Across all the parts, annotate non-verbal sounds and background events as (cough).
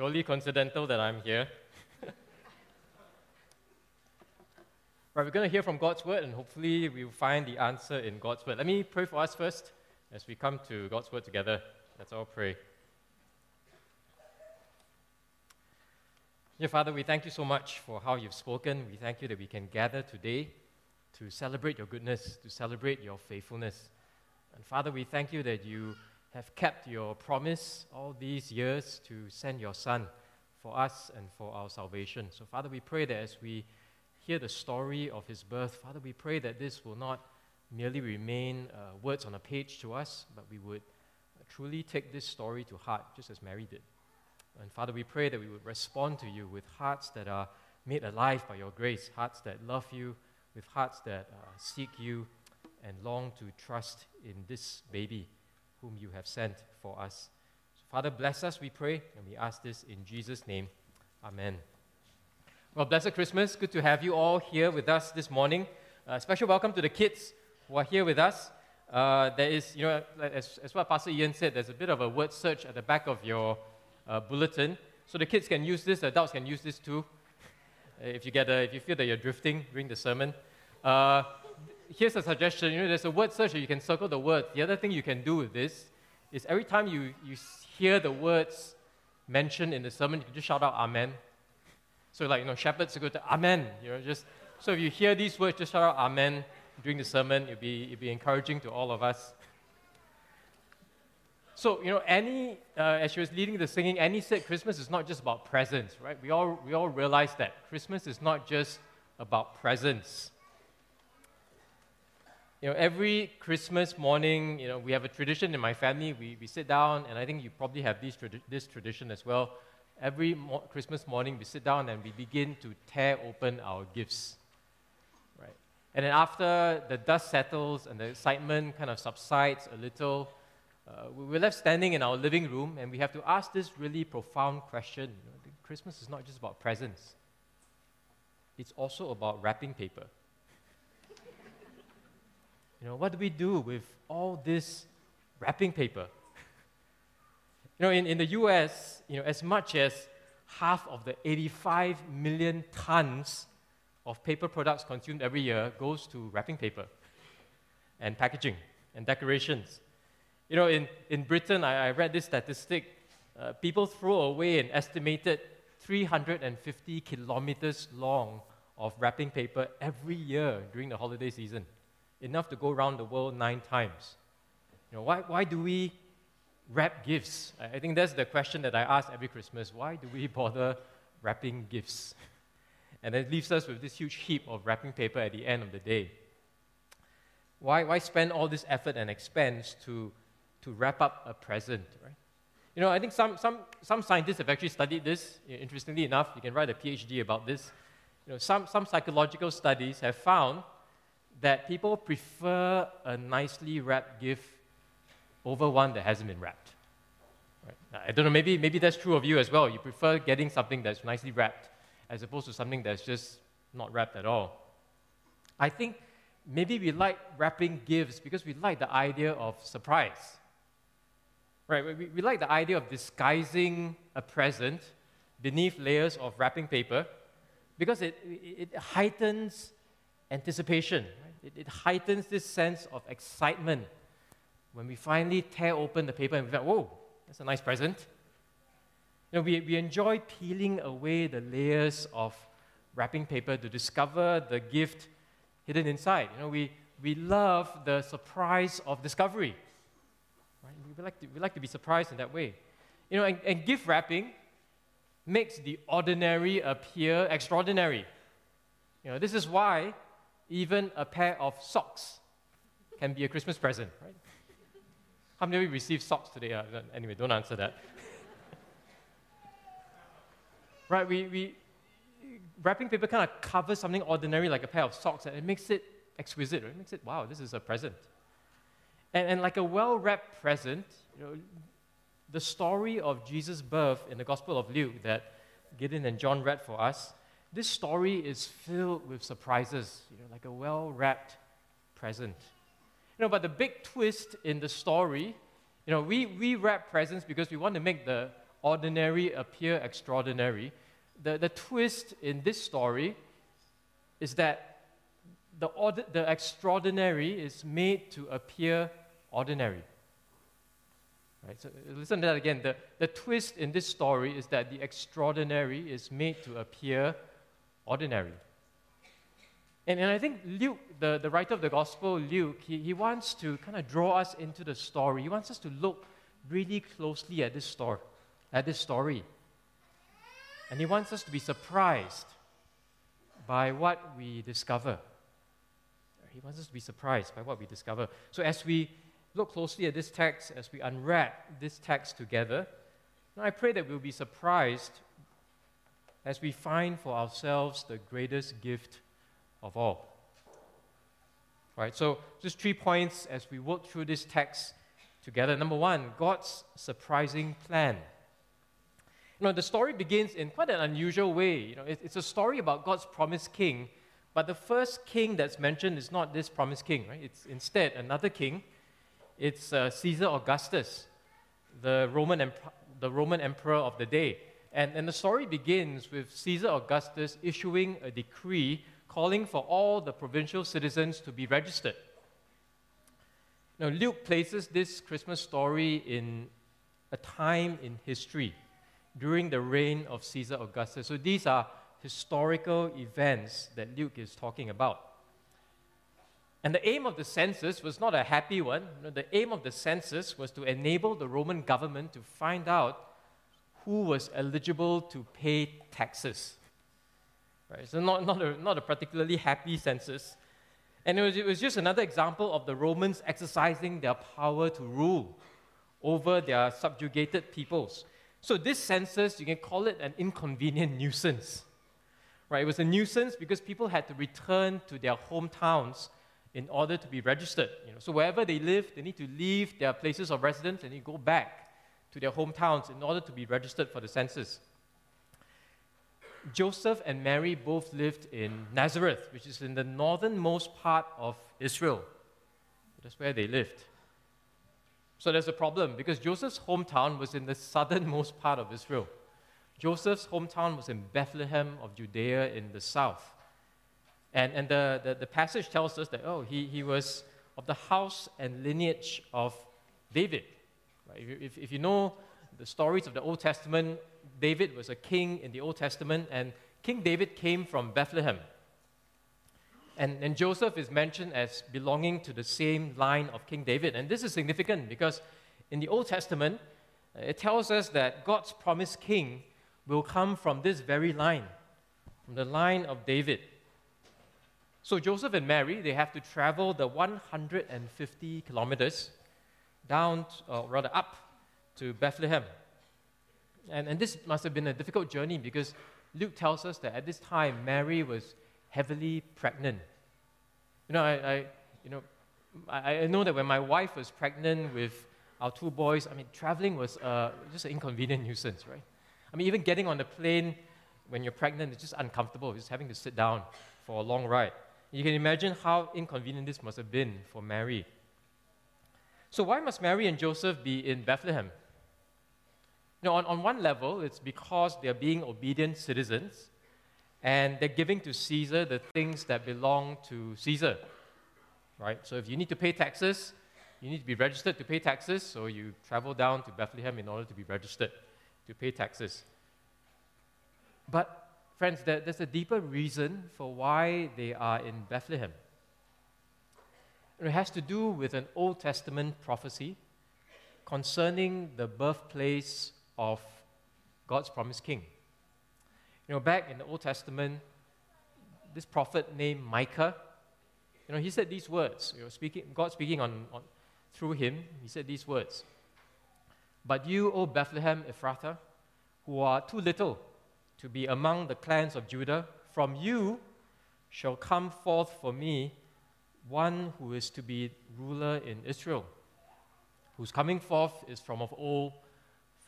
purely coincidental that I'm here. (laughs) right, we're going to hear from God's word, and hopefully we'll find the answer in God's word. Let me pray for us first as we come to God's word together. Let's all pray. Dear Father, we thank you so much for how you've spoken. We thank you that we can gather today to celebrate your goodness, to celebrate your faithfulness. And Father, we thank you that you have kept your promise all these years to send your Son for us and for our salvation. So, Father, we pray that as we hear the story of his birth, Father, we pray that this will not merely remain uh, words on a page to us, but we would truly take this story to heart, just as Mary did. And Father, we pray that we would respond to you with hearts that are made alive by your grace, hearts that love you, with hearts that uh, seek you and long to trust in this baby whom you have sent for us. So, Father, bless us, we pray, and we ask this in Jesus' name. Amen. Well, blessed Christmas. Good to have you all here with us this morning. Uh, special welcome to the kids who are here with us. Uh, there is, you know, as, as what Pastor Ian said, there's a bit of a word search at the back of your uh, bulletin. So the kids can use this, the adults can use this too. (laughs) if you, get a, if you feel that you're drifting during the sermon. Uh, here's a suggestion. You know, there's a word search, you can circle the word. The other thing you can do with this is every time you, you hear the words mentioned in the sermon, you can just shout out Amen. So like, you know, shepherds go to Amen. You know, just so if you hear these words, just shout out Amen during the sermon. It'll be, it'll be encouraging to all of us. So, you know, Annie, uh, as she was leading the singing, Annie said Christmas is not just about presents, right? We all, we all realize that. Christmas is not just about presents. You know, every Christmas morning, you know, we have a tradition in my family. We, we sit down, and I think you probably have this, tradi- this tradition as well. Every mo- Christmas morning, we sit down and we begin to tear open our gifts. Right? And then after the dust settles and the excitement kind of subsides a little, uh, we're left standing in our living room and we have to ask this really profound question. You know, Christmas is not just about presents, it's also about wrapping paper. You know, what do we do with all this wrapping paper? (laughs) You know, in, in the US, you know, as much as half of the 85 million tons of paper products consumed every year goes to wrapping paper (laughs) and packaging and decorations. You know, in, in Britain, I, I read this statistic. Uh, people throw away an estimated 350 kilometers long of wrapping paper every year during the holiday season enough to go around the world nine times. You know, why, why do we wrap gifts? I think that's the question that I ask every Christmas. Why do we (laughs) bother wrapping gifts? (laughs) And it leaves us with this huge heap of wrapping paper at the end of the day. Why, why spend all this effort and expense to, to wrap up a present, right? You know, I think some, some, some scientists have actually studied this. Interestingly enough, you can write a PhD about this. You know, some, some psychological studies have found that people prefer a nicely wrapped gift over one that hasn't been wrapped. Right? I don't know, maybe, maybe that's true of you as well. You prefer getting something that's nicely wrapped as opposed to something that's just not wrapped at all. I think maybe we like wrapping gifts because we like the idea of surprise. Right? We, we like the idea of disguising a present beneath layers of wrapping paper because it, it, it heightens anticipation. It, it heightens this sense of excitement when we finally tear open the paper and we think, whoa, that's a nice present. You know, we, we enjoy peeling away the layers of wrapping paper to discover the gift hidden inside. You know, we, we love the surprise of discovery. Right? We, like to, we like to be surprised in that way. You know, and, and gift wrapping makes the ordinary appear extraordinary. You know, this is why even a pair of socks can be a Christmas present, right? How many of you received socks today? Uh, anyway, don't answer that. (laughs) right, we, we, wrapping paper kind of covers something ordinary like a pair of socks and it makes it exquisite, right? It makes it, wow, this is a present. And, and like a well wrapped present, you know, the story of Jesus' birth in the Gospel of Luke that Gideon and John read for us this story is filled with surprises, you know, like a well wrapped present. You know, but the big twist in the story, you know, we, we wrap presents because we want to make the ordinary appear extraordinary, the, the twist in this story is that the, ordi- the extraordinary is made to appear ordinary. Right, so listen to that again. The, the twist in this story is that the extraordinary is made to appear ordinary. And, and I think Luke, the, the writer of the gospel, Luke, he, he wants to kind of draw us into the story. He wants us to look really closely at this story, at this story. And he wants us to be surprised by what we discover. He wants us to be surprised by what we discover. So as we look closely at this text, as we unwrap this text together, I pray that we'll be surprised as we find for ourselves the greatest gift of all. Right, so just three points as we work through this text together. Number one, God's surprising plan. You know, the story begins in quite an unusual way. You know, it's a story about God's promised king, but the first king that's mentioned is not this promised king, right? It's instead another king. It's uh, Caesar Augustus, the Roman, emp- the Roman emperor of the day. And, and the story begins with Caesar Augustus issuing a decree calling for all the provincial citizens to be registered. Now, Luke places this Christmas story in a time in history during the reign of Caesar Augustus. So these are historical events that Luke is talking about. And the aim of the census was not a happy one. The aim of the census was to enable the Roman government to find out who was eligible to pay taxes. Right? So, not, not, a, not a particularly happy census. And it was, it was just another example of the Romans exercising their power to rule over their subjugated peoples. So, this census, you can call it an inconvenient nuisance. Right? It was a nuisance because people had to return to their hometowns in order to be registered. You know, so, wherever they live, they need to leave their places of residence and they go back to their hometowns in order to be registered for the census. Joseph and Mary both lived in Nazareth, which is in the northernmost part of Israel. That's where they lived. So there's a problem because Joseph's hometown was in the southernmost part of Israel. Joseph's hometown was in Bethlehem of Judea in the south. And, and the, the, the passage tells us that, oh, he, he was of the house and lineage of David. If, if, if you know the stories of the Old Testament, David was a king in the Old Testament, and King David came from Bethlehem. And, and Joseph is mentioned as belonging to the same line of King David. And this is significant because in the Old Testament, uh, it tells us that God's promised king will come from this very line, from the line of David. So Joseph and Mary, they have to travel the 150 kilometers down, or rather up to Bethlehem. And, and this must have been a difficult journey because Luke tells us that at this time, Mary was heavily pregnant. You know, I, I you know, I, I, know that when my wife was pregnant with our two boys, I mean, traveling was uh, just an inconvenient nuisance, right? I mean, even getting on the plane when you're pregnant is just uncomfortable, just having to sit down for a long ride. You can imagine how inconvenient this must have been for Mary. So, why must Mary and Joseph be in Bethlehem? Know, on, on one level, it's because they're being obedient citizens and they're giving to Caesar the things that belong to Caesar. Right? So if you need to pay taxes, you need to be registered to pay taxes, so you travel down to Bethlehem in order to be registered to pay taxes. But, friends, there, there's a deeper reason for why they are in Bethlehem. It has to do with an Old Testament prophecy concerning the birthplace of God's promised king. You know, back in the Old Testament, this prophet named Micah, you know, he said these words. You know, speaking, God speaking on, on, through him, he said these words. But you, O Bethlehem Ephrathah, who are too little to be among the clans of Judah, from you shall come forth for me one who is to be ruler in Israel, whose coming forth is from of old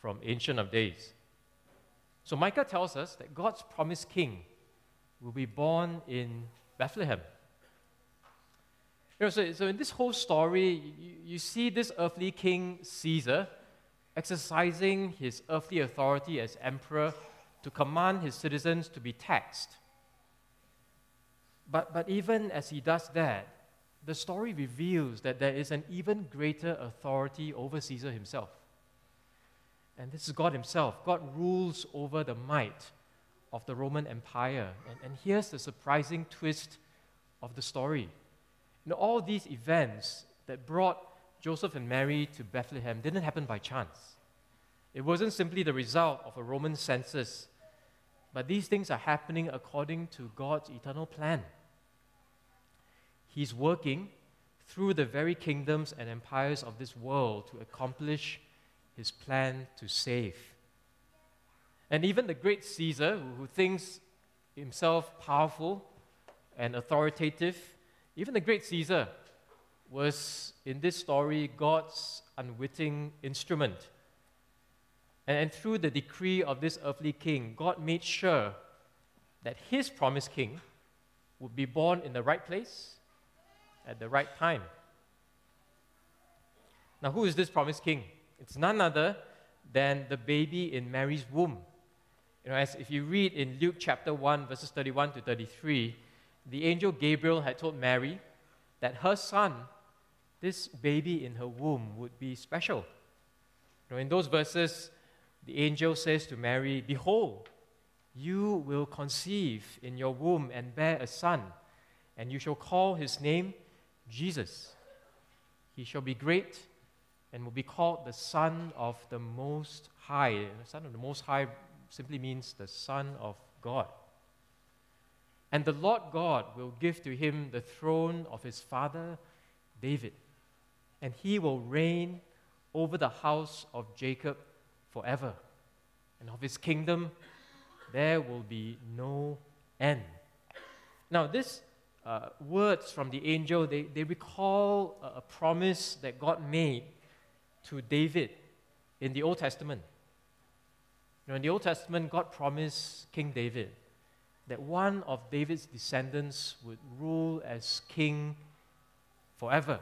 from Ancient of Days. So Micah tells us that God's promised king will be born in Bethlehem. You know, so, so in this whole story, you, you see this earthly king Caesar exercising his earthly authority as emperor to command his citizens to be taxed. But, but even as he does that, the story reveals that there is an even greater authority over Caesar himself. And this is God himself. God rules over the might of the Roman Empire. And, and here's the surprising twist of the story. You know, all these events that brought Joseph and Mary to Bethlehem didn't happen by chance. It wasn't simply the result of a Roman census, but these things are happening according to God's eternal plan. He's working through the very kingdoms and empires of this world to accomplish his plan to save. And even the great Caesar, who thinks himself powerful and authoritative, even the great Caesar was, in this story, God's unwitting instrument. And, through the decree of this earthly king, God made sure that his promised king would be born in the right place at the right time. Now, who is this promised king? It's none other than the baby in Mary's womb. You know, as if you read in Luke chapter 1, verses 31 to 33, the angel Gabriel had told Mary that her son, this baby in her womb, would be special. You know, in those verses, the angel says to Mary, Behold, you will conceive in your womb and bear a son, and you shall call his name Jesus. He shall be great and will be called the Son of the Most High. The Son of the Most High simply means the Son of God. And the Lord God will give to him the throne of his father David, and he will reign over the house of Jacob forever. And of his kingdom there will be no end. Now, these uh, words from the angel, they, they recall a, a promise that God made to David in the Old Testament. You know, in the Old Testament, God promised King David that one of David's descendants would rule as king forever,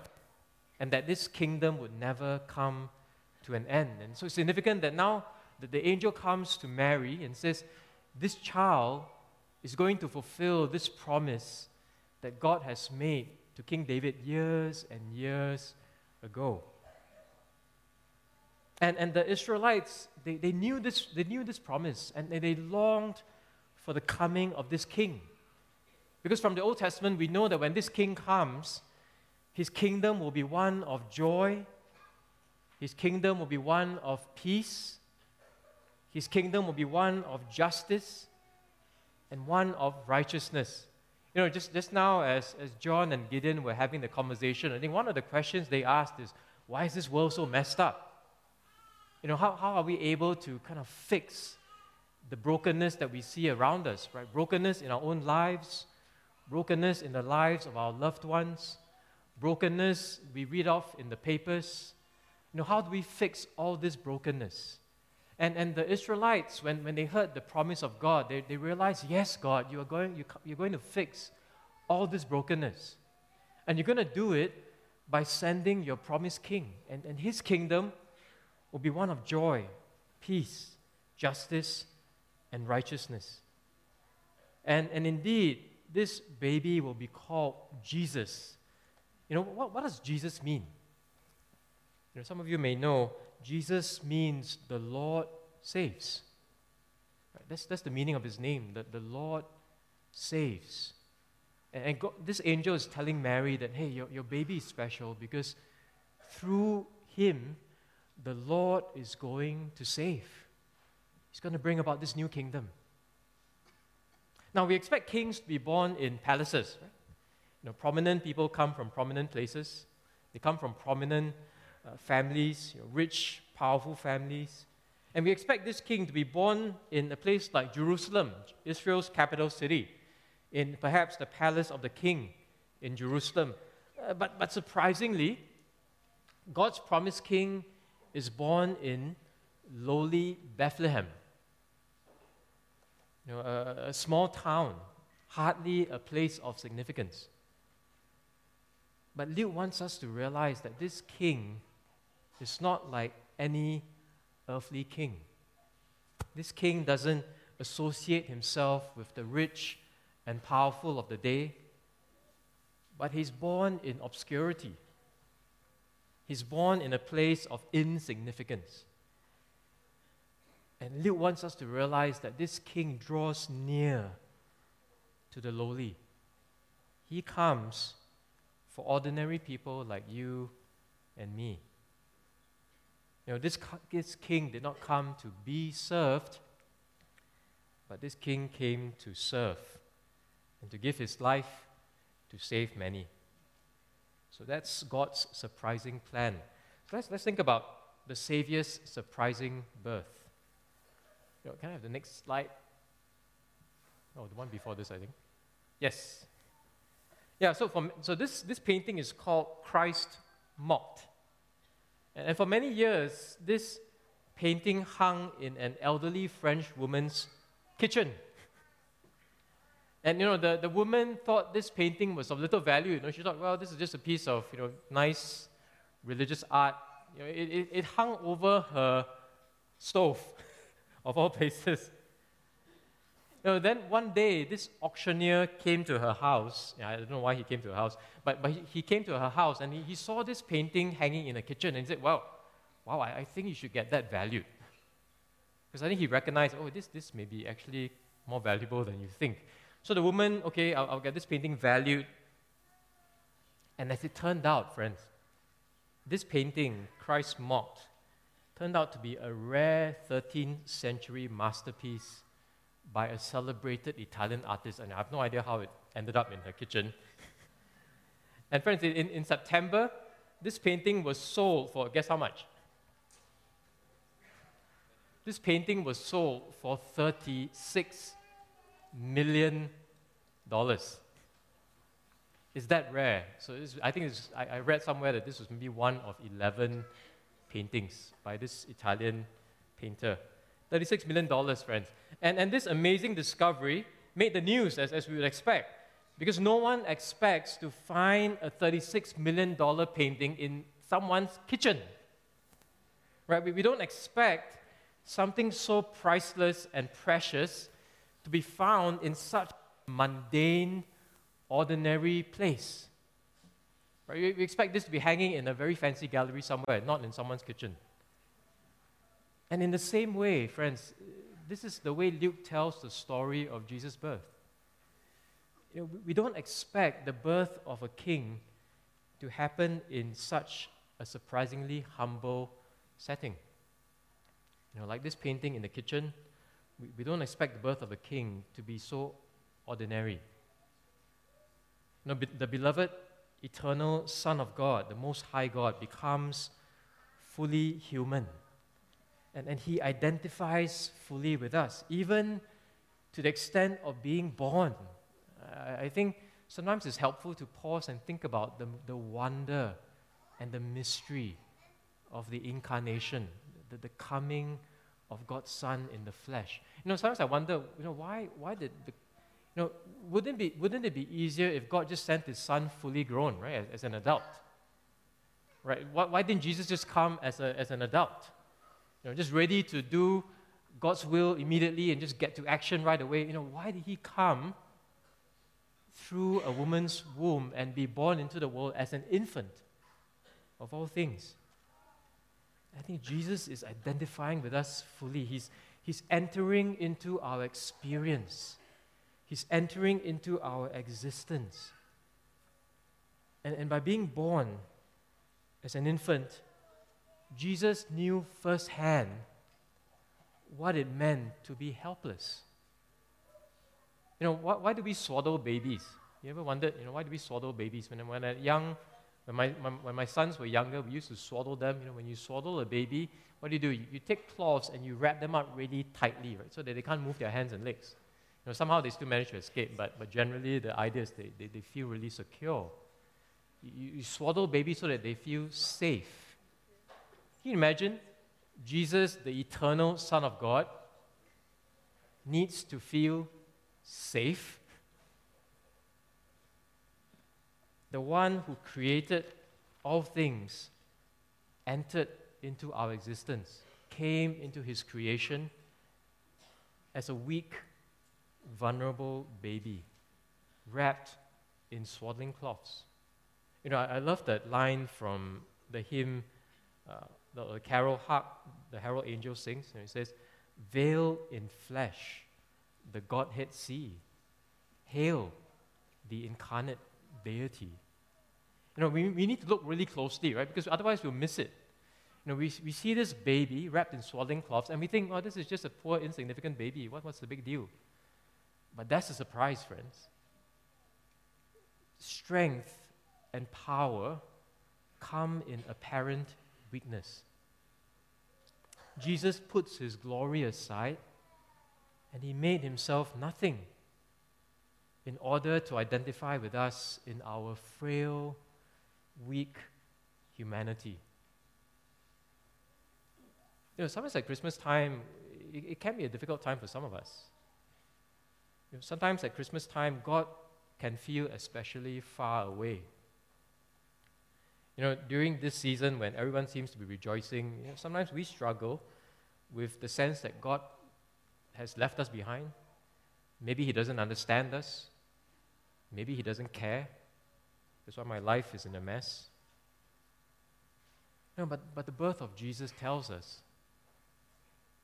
and that this kingdom would never come to an end. And so it's significant that now that the angel comes to Mary and says, This child is going to fulfill this promise that God has made to King David years and years ago. And, and the Israelites, they, they, knew this, they knew this promise and they longed for the coming of this king. Because from the Old Testament, we know that when this king comes, his kingdom will be one of joy, his kingdom will be one of peace, his kingdom will be one of justice, and one of righteousness. You know, just, just now, as, as John and Gideon were having the conversation, I think one of the questions they asked is, why is this world so messed up? You know, how, how are we able to kind of fix the brokenness that we see around us, right? Brokenness in our own lives, brokenness in the lives of our loved ones, brokenness we read off in the papers. You know, how do we fix all this brokenness? And, and the Israelites, when, when they heard the promise of God, they, they realized, yes, God, you are going, you, you're going to fix all this brokenness. And you're going to do it by sending your promised king. And, and his kingdom will be one of joy, peace, justice, and righteousness. And, and indeed, this baby will be called Jesus. You know, what, what does Jesus mean? You know, some of you may know Jesus means the Lord saves. That's, that's the meaning of his name, that the Lord saves. And, and God, this angel is telling Mary that, hey, your, your baby is special because through him, the Lord is going to save. He's going to bring about this new kingdom. Now, we expect kings to be born in palaces. Right? You know, prominent people come from prominent places. They come from prominent uh, families, you know, rich, powerful families. And we expect this king to be born in a place like Jerusalem, Israel's capital city, in perhaps the palace of the king in Jerusalem. Uh, but, but surprisingly, God's promised king is born in lowly Bethlehem. You know, a, a small town, hardly a place of significance. But Luke wants us to realize that this king is not like any earthly king. This king doesn't associate himself with the rich and powerful of the day, but he's born in obscurity. He's born in a place of insignificance. And Luke wants us to realize that this king draws near to the lowly. He comes for ordinary people like you and me. You know, this, this king did not come to be served, but this king came to serve and to give his life to save many. So that's God's surprising plan. So let's, let's think about the Savior's surprising birth. You know, can I have the next slide? Oh, the one before this, I think. Yes. Yeah, so, from, so this, this painting is called Christ Mocked. And for many years, this painting hung in an elderly French woman's kitchen. And you know, the, the woman thought this painting was of little value. You know, she thought, well, this is just a piece of you know nice religious art. You know, it, it, it hung over her stove, (laughs) of all places. You know, then one day, this auctioneer came to her house. I don't know why he came to her house, but, but he, came to her house and he, he saw this painting hanging in the kitchen and he said, Well, wow, I, I think you should get that valued. Because I think he recognized, oh, this, this may be actually more valuable than you think. So the woman, okay, I'll, I'll get this painting valued. And as it turned out, friends, this painting, Christ Mocked, turned out to be a rare 13th century masterpiece by a celebrated Italian artist, and I have no idea how it ended up in her kitchen. And friends, in, in September, this painting was sold for, guess how much? This painting was sold for 36 million dollars. Is that rare? So I think I, I read somewhere that this was maybe one of 11 paintings by this Italian painter. $36 million, friends. And, and this amazing discovery made the news, as, as we would expect, because no one expects to find a $36 million painting in someone's kitchen. Right? We, don't expect something so priceless and precious to be found in such mundane, ordinary place. Right? We expect this to be hanging in a very fancy gallery somewhere, not in someone's kitchen. And in the same way, friends, this is the way Luke tells the story of Jesus' birth. You know, we don't expect the birth of a king to happen in such a surprisingly humble setting. You know, like this painting in the kitchen, we, we don't expect the birth of a king to be so ordinary. You know, the beloved, eternal Son of God, the Most High God, becomes fully human and, and he identifies fully with us, even to the extent of being born. I, I think sometimes it's helpful to pause and think about the, the wonder and the mystery of the incarnation, the, the coming of God's Son in the flesh. You know, sometimes I wonder, you know, why, why did the, you know, wouldn't, be, wouldn't it be easier if God just sent his Son fully grown, right, as, as an adult? Right? Why, why didn't Jesus just come as, a, as an adult? you know, just ready to do God's will immediately and just get to action right away. You know, why did he come through a woman's womb and be born into the world as an infant of all things? I think Jesus is identifying with us fully. He's, he's entering into our experience. He's entering into our existence. And, and by being born as an infant, Jesus knew firsthand what it meant to be helpless. You know, why, why do we swaddle babies? You ever wondered, you know, why do we swaddle babies? When, when I young, when my, my, when my sons were younger, we used to swaddle them. You know, when you swaddle a baby, what do you do? You, you take cloths and you wrap them up really tightly, right, so that they can't move their hands and legs. You know, somehow they still manage to escape, but, but generally the idea is they, they, they feel really secure. You, you swaddle babies so that they feel safe can you imagine? Jesus, the eternal Son of God, needs to feel safe. The one who created all things entered into our existence. came into his creation as a weak, vulnerable baby, wrapped in swaddling cloths. You know, I, I love that line from the hymn, uh, the, the, carol, Hark, the herald angel sings. And it says, Veiled in flesh, the Godhead see. Hail the incarnate deity. You know, we, we need to look really closely, right? Because otherwise we'll miss it. You know, we, we see this baby wrapped in swaddling cloths and we think, oh, this is just a poor, insignificant baby. What, what's the big deal? But that's a surprise, friends. Strength and power come in apparent weakness. Jesus puts his glory aside and he made himself nothing in order to identify with us in our frail, weak humanity. You know, sometimes at Christmas time, it, it can be a difficult time for some of us. You know, sometimes at Christmas time, God can feel especially far away. You know, during this season when everyone seems to be rejoicing, you know, sometimes we struggle with the sense that God has left us behind. Maybe He doesn't understand us. Maybe He doesn't care. That's why my life is in a mess. No, but, but the birth of Jesus tells us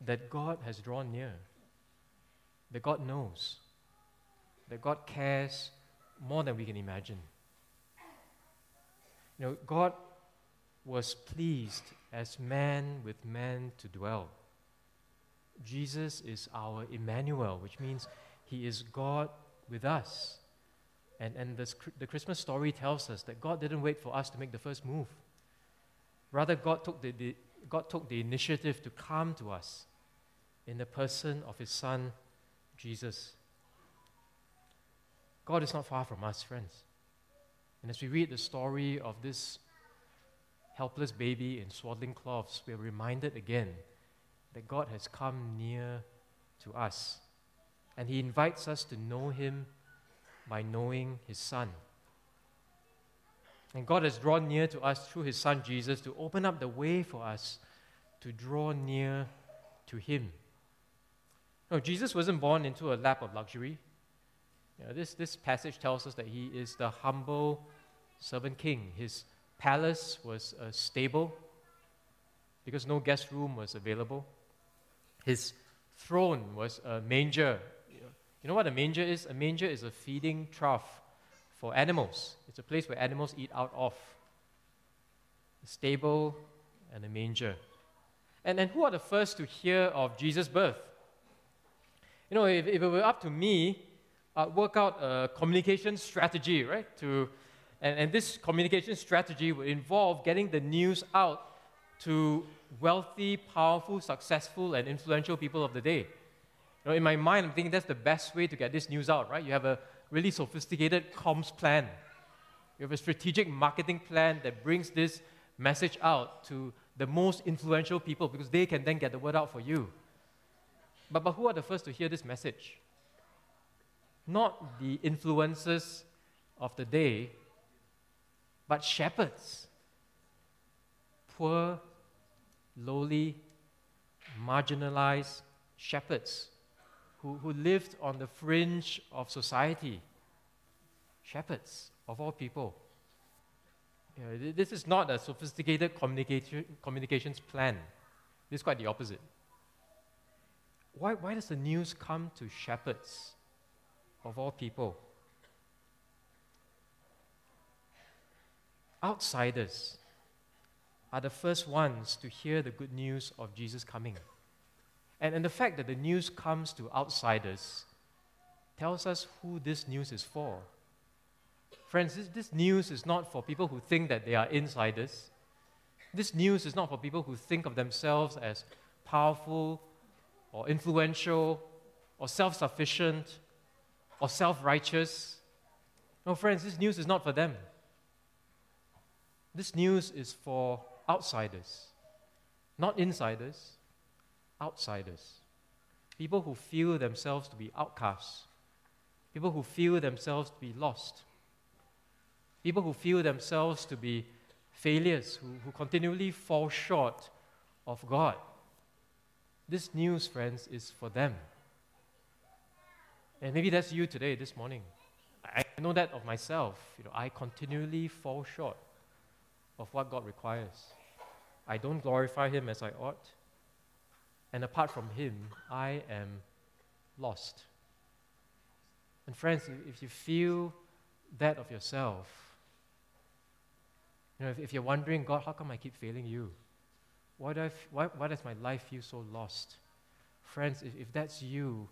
that God has drawn near, that God knows, that God cares more than we can imagine. You know, God was pleased as man with man to dwell. Jesus is our Emmanuel, which means he is God with us. And, and this, the Christmas story tells us that God didn't wait for us to make the first move. Rather, God took the, the, God took the initiative to come to us in the person of his Son, Jesus. God is not far from us, friends. And as we read the story of this helpless baby in swaddling cloths, we are reminded again that God has come near to us. And He invites us to know Him by knowing His Son. And God has drawn near to us through His Son Jesus to open up the way for us to draw near to Him. No, Jesus wasn't born into a lap of luxury. You know, this, this passage tells us that He is the humble servant king. His palace was a stable because no guest room was available. His throne was a manger. You know what a manger is? A manger is a feeding trough for animals. It's a place where animals eat out of. A stable and a manger. And then who are the first to hear of Jesus' birth? You know, if, if it were up to me, I'd work out a communication strategy, right? To, and, and this communication strategy would involve getting the news out to wealthy, powerful, successful, and influential people of the day. You know, in my mind, I'm thinking that's the best way to get this news out, right? You have a really sophisticated comms plan. You have a strategic marketing plan that brings this message out to the most influential people because they can then get the word out for you. But, but who are the first to hear this message? Not the influencers of the day, but shepherds. Poor, lowly, marginalized shepherds who, who lived on the fringe of society. Shepherds, of all people. Yeah, this is not a sophisticated communication, communications plan. This is quite the opposite. Why, why does the news come to shepherds, of all people? Outsiders are the first ones to hear the good news of Jesus coming. And, and the fact that the news comes to outsiders tells us who this news is for. Friends, this, this news is not for people who think that they are insiders. This news is not for people who think of themselves as powerful or influential or self sufficient or self righteous. No, friends, this news is not for them. This news is for outsiders, not insiders, outsiders. People who feel themselves to be outcasts, people who feel themselves to be lost, people who feel themselves to be failures, who, who continually fall short of God. This news, friends, is for them. And maybe that's you today, this morning. I know that of myself. You know, I continually fall short of what God requires. I don't glorify Him as I ought. And apart from Him, I am lost. And friends, if you feel that of yourself, you know, if, if you're wondering, God, how come I keep failing you? Why, do I f- why, why does my life feel so lost? Friends, if, if that's you,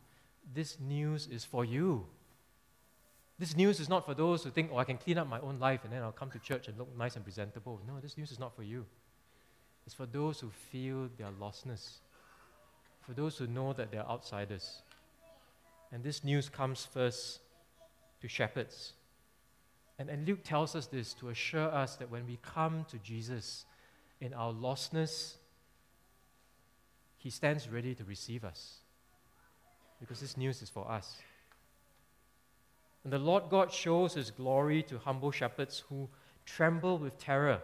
this news is for you. This news is not for those who think, oh, I can clean up my own life and then I'll come to church and look nice and presentable. No, this news is not for you. It's for those who feel their lostness, for those who know that they're outsiders. And this news comes first to shepherds. And, and Luke tells us this to assure us that when we come to Jesus in our lostness, he stands ready to receive us. Because this news is for us. And the Lord God shows his glory to humble shepherds who tremble with terror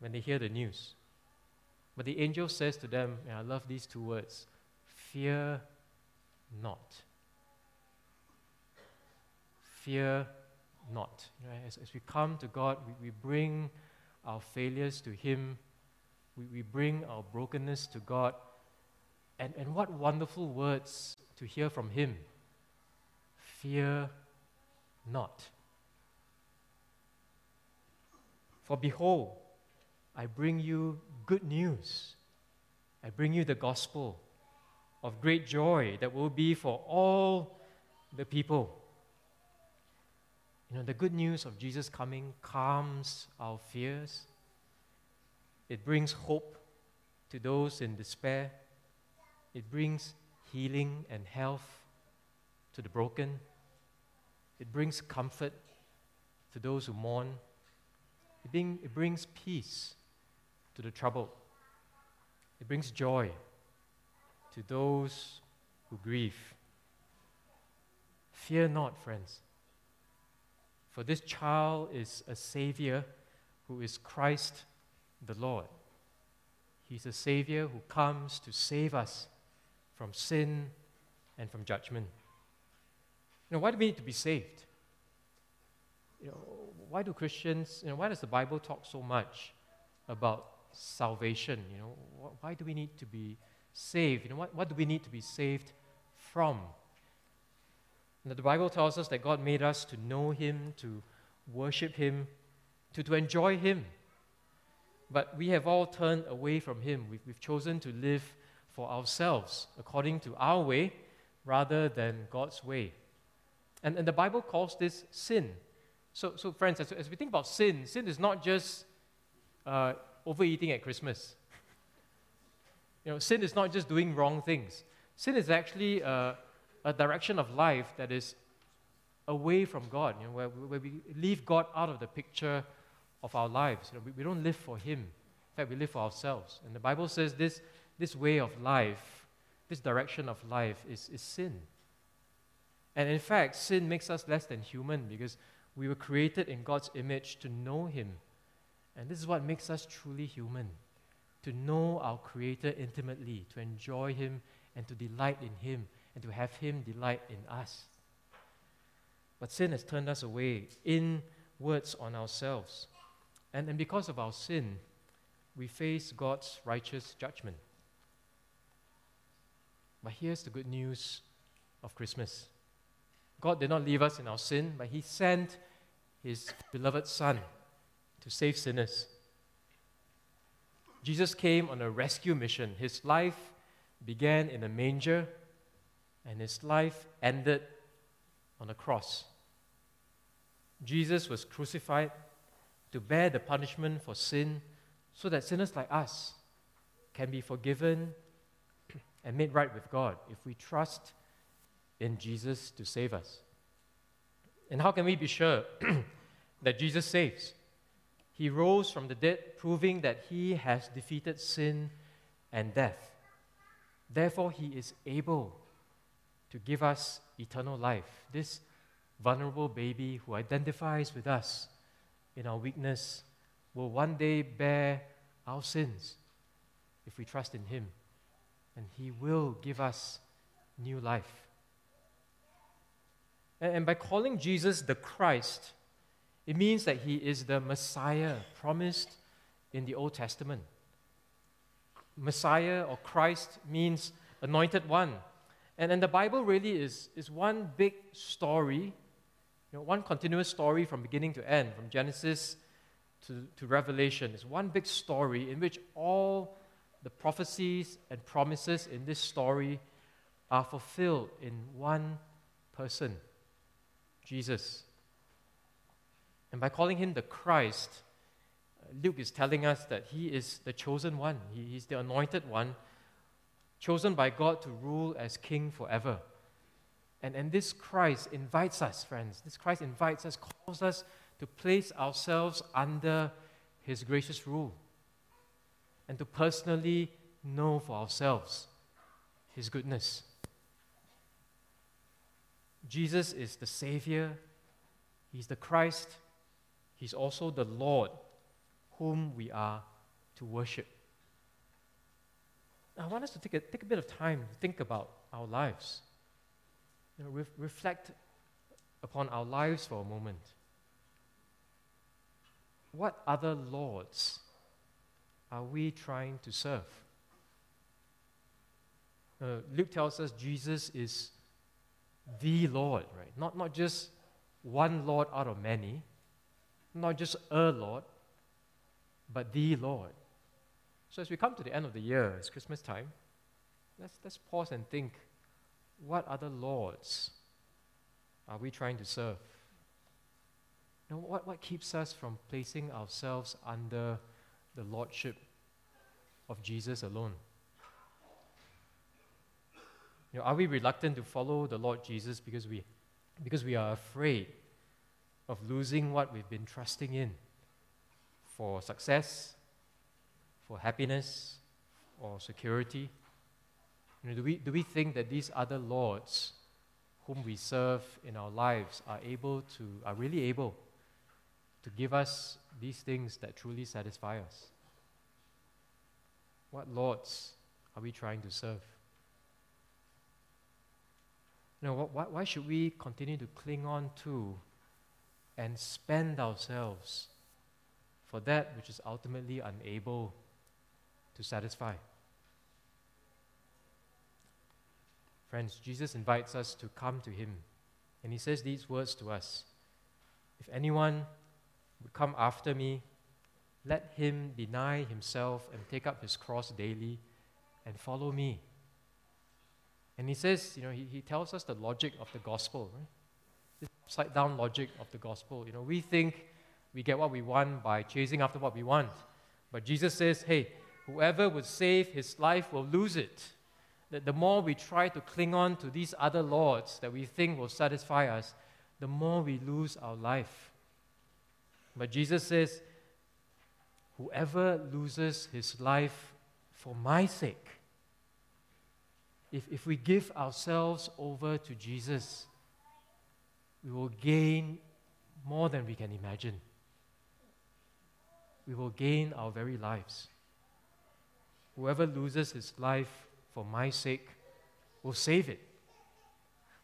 when they hear the news. But the angel says to them, and I love these two words fear not. Fear not. You know, as, as we come to God, we, we bring our failures to Him, we, we bring our brokenness to God. And, and what wonderful words to hear from Him Fear not. For behold, I bring you good news. I bring you the gospel of great joy that will be for all the people. You know, the good news of Jesus coming calms our fears. It brings hope to those in despair. It brings healing and health to the broken. It brings comfort to those who mourn. It, bring, it brings peace to the troubled. It brings joy to those who grieve. Fear not, friends, for this child is a Savior who is Christ the Lord. He's a Savior who comes to save us from sin and from judgment. You know, why do we need to be saved? You know, why do Christians, you know, why does the Bible talk so much about salvation? You know, why do we need to be saved? You know, what, what do we need to be saved from? And the Bible tells us that God made us to know Him, to worship Him, to, to enjoy Him. But we have all turned away from Him. We've, we've chosen to live for ourselves, according to our way, rather than God's way. And, and the Bible calls this sin. So, so friends, as, as we think about sin, sin is not just uh, overeating at Christmas. you know, sin is not just doing wrong things. Sin is actually uh, a direction of life that is away from God, you know, where, where we leave God out of the picture of our lives. You know, we, we don't live for Him. In fact, we live for ourselves. And the Bible says this, this way of life, this direction of life is, is sin. And in fact, sin makes us less than human because we were created in God's image to know Him. And this is what makes us truly human to know our Creator intimately, to enjoy Him, and to delight in Him and to have Him delight in us. But sin has turned us away inwards on ourselves. And, and because of our sin, we face God's righteous judgment. But here's the good news of Christmas God did not leave us in our sin, but He sent His beloved Son to save sinners. Jesus came on a rescue mission. His life began in a manger and his life ended on a cross. Jesus was crucified to bear the punishment for sin so that sinners like us can be forgiven (clears throat) and made right with God if we trust in Jesus to save us. And how can we be sure (clears throat) that Jesus saves? He rose from the dead, proving that he has defeated sin and death. Therefore, he is able to give us eternal life. This vulnerable baby who identifies with us in our weakness will one day bear our sins if we trust in Him. and He will give us new life. And, by calling Jesus the Christ, it means that He is the Messiah promised in the Old Testament. Messiah or Christ means anointed one. And, and the Bible really is, is one big story, you know, one continuous story from beginning to end, from Genesis to, to Revelation. It's one big story in which all the prophecies and promises in this story are fulfilled in one person, Jesus. And by calling him the Christ, uh, Luke is telling us that he is the chosen one, he, he's the anointed one, chosen by God to rule as king forever. And, and this Christ invites us, friends, this Christ invites us, calls us to place ourselves under his gracious rule and to personally know for ourselves his goodness. Jesus is the Savior, He's the Christ, He's also the Lord whom we are to worship. I want us to take a, take a bit of time to think about our lives. You know, re- reflect upon our lives for a moment. What other lords are we trying to serve? Uh, Luke tells us Jesus is the Lord, right? Not, not just one Lord out of many, not just a Lord, but the Lord. So as we come to the end of the year, it's Christmas time, let's, let's pause and think what other lords are we trying to serve? You know, what, what keeps us from placing ourselves under the lordship of Jesus alone? You know, are we reluctant to follow the Lord Jesus because we, because we are afraid of losing what we've been trusting in? for success, for happiness, or security? You know, do, we, do we think that these other lords whom we serve in our lives are able to, are really able to give us these things that truly satisfy us? What lords are we trying to serve? You know, why, why should we continue to cling on to and spend ourselves for that which is ultimately unable to satisfy. Friends, Jesus invites us to come to Him, and He says these words to us If anyone would come after me, let him deny himself and take up his cross daily and follow me. And he says, you know, he, he tells us the logic of the gospel, right? This upside down logic of the gospel. You know, we think we get what we want by chasing after what we want. But Jesus says, hey, whoever would save his life will lose it. That the more we try to cling on to these other lords that we think will satisfy us, the more we lose our life. But Jesus says, whoever loses his life for my sake, if, if we give ourselves over to Jesus, we will gain more than we can imagine we will gain our very lives. Whoever loses his life for my sake will save it.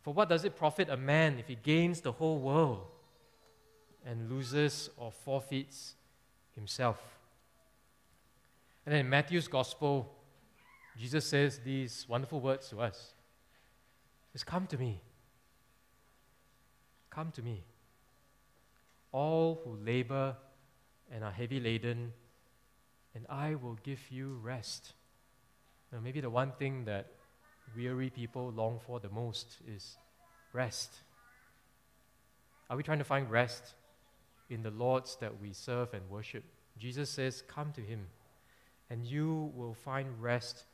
For what does it profit a man if he gains the whole world and loses or forfeits himself? And then in Matthew's gospel, Jesus says these wonderful words to us. Just come to me. Come to me. All who labor and are heavy laden, and I will give you rest. Now, maybe the one thing that weary people long for the most is rest. Are we trying to find rest in the Lords that we serve and worship? Jesus says, Come to Him, and you will find rest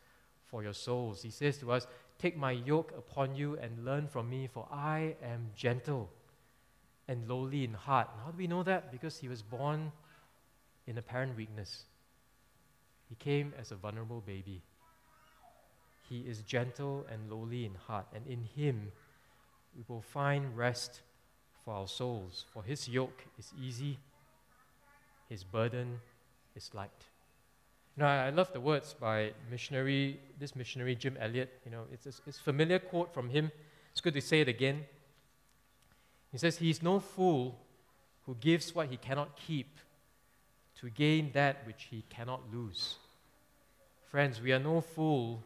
for your souls. He says to us, Take my yoke upon you and learn from me, for I am gentle and lowly in heart. how do we know that? Because He was born in apparent weakness. He came as a vulnerable baby. He is gentle and lowly in heart, and in him we will find rest for our souls. For his yoke is easy, his burden is light. Know, I, love the words by missionary, this missionary Jim Elliot. You know, it's it's a familiar quote from him. It's good to say it again. He says, He is no fool who gives what he cannot keep to gain that which he cannot lose. Friends, we are no fool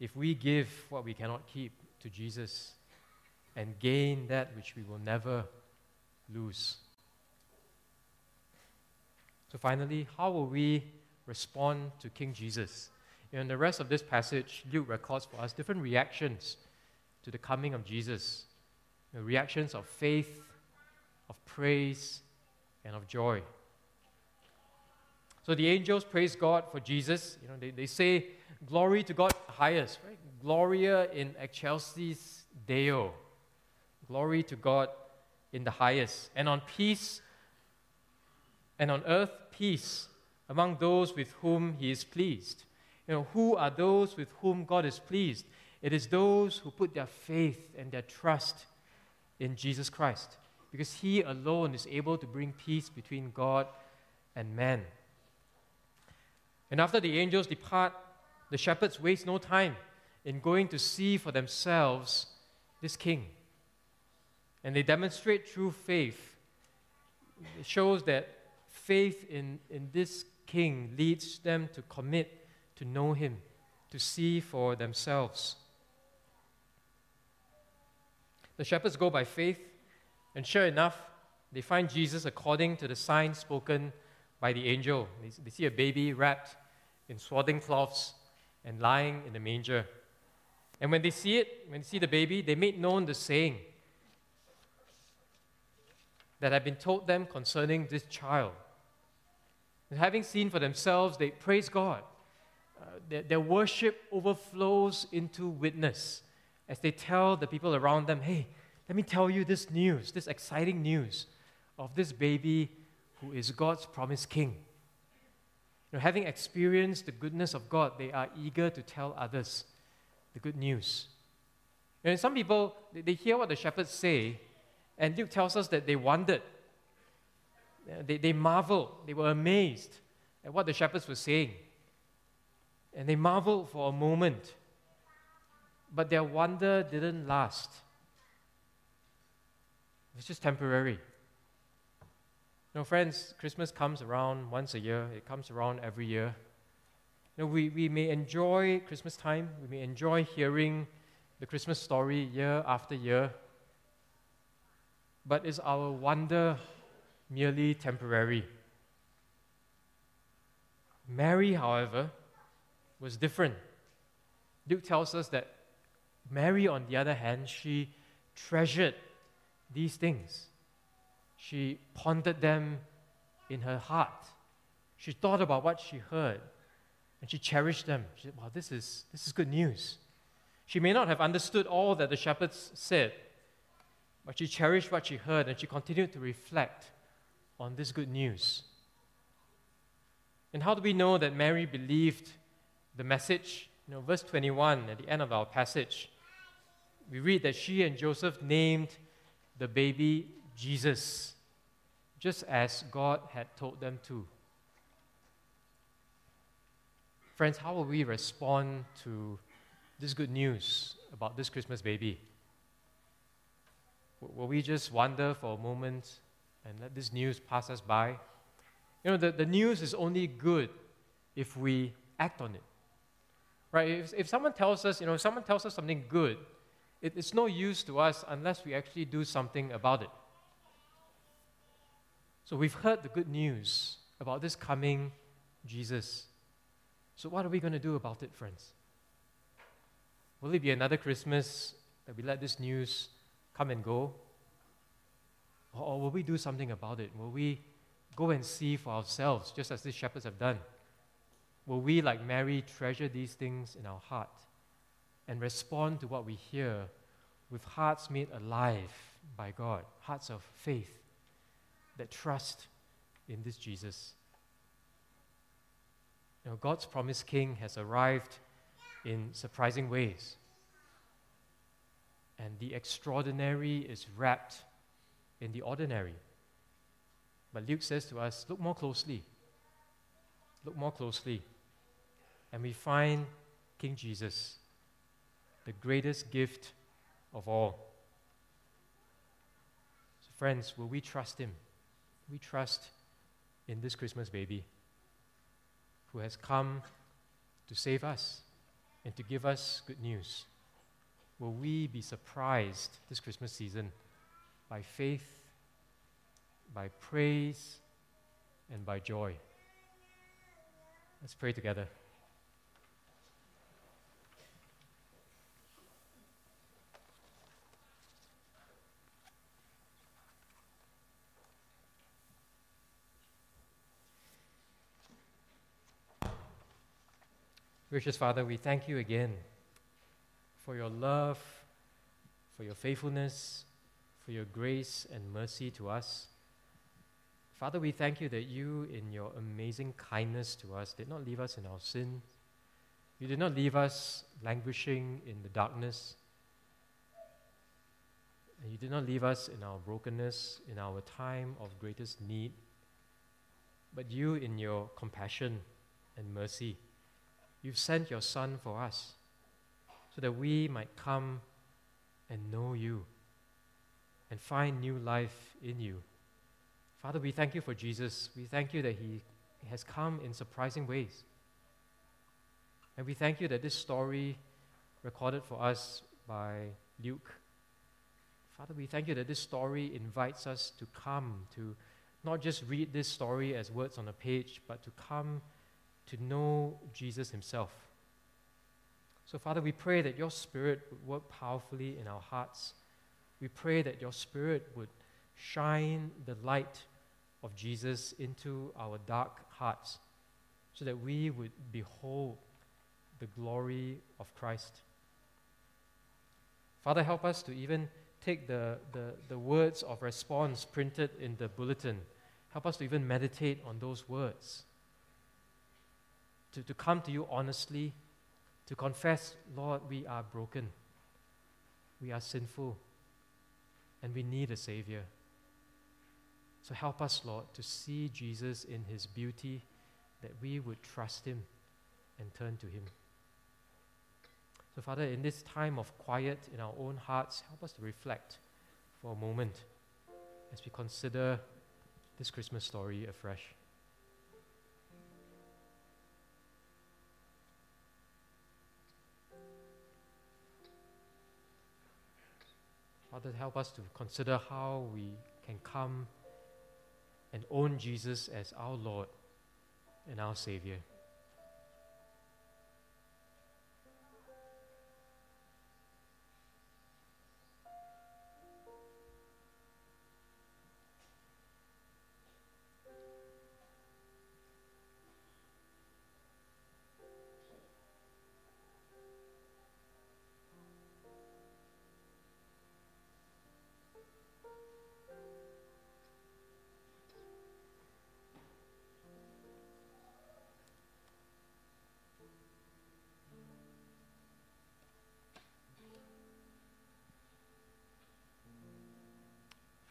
if we give what we cannot keep to Jesus and gain that which we will never lose. So, finally, how will we respond to King Jesus? In the rest of this passage, Luke records for us different reactions to the coming of Jesus the reactions of faith, of praise, and of joy. So the angels praise God for Jesus. You know, they, they say, Glory to God highest, right? Gloria in excelsis Deo. Glory to God in the highest. And on peace, and on earth, peace among those with whom he is pleased. You know, who are those with whom God is pleased? It is those who put their faith and their trust in Jesus Christ, because He alone is able to bring peace between God and man. And after the angels depart, the shepherds waste no time in going to see for themselves this king. And they demonstrate true faith. It shows that faith in, in this king leads them to commit to know him, to see for themselves. The shepherds go by faith, and sure enough, they find Jesus according to the sign spoken by the angel. They, see a baby wrapped in swaddling cloths and lying in the manger. And when they see it, when they see the baby, they made known the saying that had been told them concerning this child. And having seen for themselves, they praise God. Uh, their, their worship overflows into witness as they tell the people around them, hey, let me tell you this news, this exciting news of this baby who is God's promised king. You know, having experienced the goodness of God, they are eager to tell others the good news. And some people, they hear what the shepherds say, and Luke tells us that they wondered. They, they marveled, they were amazed at what the shepherds were saying. And they marveled for a moment but their wonder didn't last. It was just temporary. You know, friends, Christmas comes around once a year, it comes around every year. You know, we, we may enjoy Christmas time, we may enjoy hearing the Christmas story year after year, but is our wonder merely temporary? Mary, however, was different. Luke tells us that Mary, on the other hand, she treasured these things. She pondered them in her heart. She thought about what she heard and she cherished them. She said, Wow, this is, this is good news. She may not have understood all that the shepherds said, but she cherished what she heard and she continued to reflect on this good news. And how do we know that Mary believed the message? You know, verse 21 at the end of our passage we read that she and Joseph named the baby Jesus, just as God had told them to. Friends, how will we respond to this good news about this Christmas baby? Will we just wonder for a moment and let this news pass us by? You know, the, the news is only good if we act on it. Right? If, if someone tells us, you know, if someone tells us something good, it, it's no use to us unless we actually do something about it. So we've heard the good news about this coming Jesus. So, what are we going to do about it, friends? Will it be another Christmas that we let this news come and go? Or, or will we do something about it? Will we go and see for ourselves, just as these shepherds have done? Will we, like Mary, treasure these things in our heart? And respond to what we hear with hearts made alive by God, hearts of faith that trust in this Jesus. You know, God's promised king has arrived in surprising ways. And the extraordinary is wrapped in the ordinary. But Luke says to us look more closely. look more closely and we find King Jesus, the greatest gift of all. So, friends, will we trust him? We trust in this Christmas baby who has come to save us and to give us good news. Will we be surprised this Christmas season by faith, by praise, and by joy? Let's pray together. Gracious Father, we thank you again for your love, for your faithfulness, for your grace and mercy to us. Father, we thank you that you, in your amazing kindness to us, did not leave us in our sin. You did not leave us languishing in the darkness. And you did not leave us in our brokenness, in our time of greatest need. But you, in your compassion and mercy, You've sent your Son for us so that we might come and know you and find new life in you. Father, we thank you for Jesus. We thank you that he has come in surprising ways. And we thank you that this story recorded for us by Luke, Father, we thank you that this story invites us to come, to not just read this story as words on a page, but to come to know Jesus Himself. So, Father, we pray that your Spirit would work powerfully in our hearts. We pray that your Spirit would shine the light of Jesus into our dark hearts so that we would behold the glory of Christ. Father, help us to even take the, the, the words of response printed in the bulletin. Help us to even meditate on those words to, to come to you honestly, to confess, Lord, we are broken, we are sinful, and we need a Savior. So help us, Lord, to see Jesus in his beauty, that we would trust him and turn to him. So, Father, in this time of quiet in our own hearts, help us to reflect for a moment as we consider this Christmas story afresh. Father, help us to consider how we can come and own Jesus as our Lord and our Savior.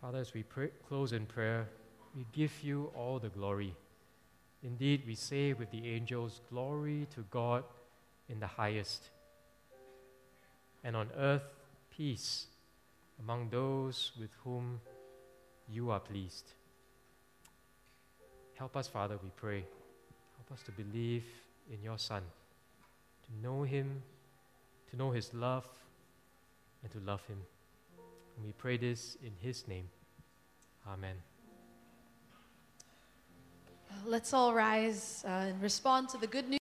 Father, as we pray, close in prayer, we give you all the glory. Indeed, we say with the angels, Glory to God in the highest, and on earth, peace among those with whom you are pleased. Help us, Father, we pray. Help us to believe in your Son, to know him, to know his love, and to love him. And we pray this in his name. Amen. Let's all rise uh, and respond to the good news.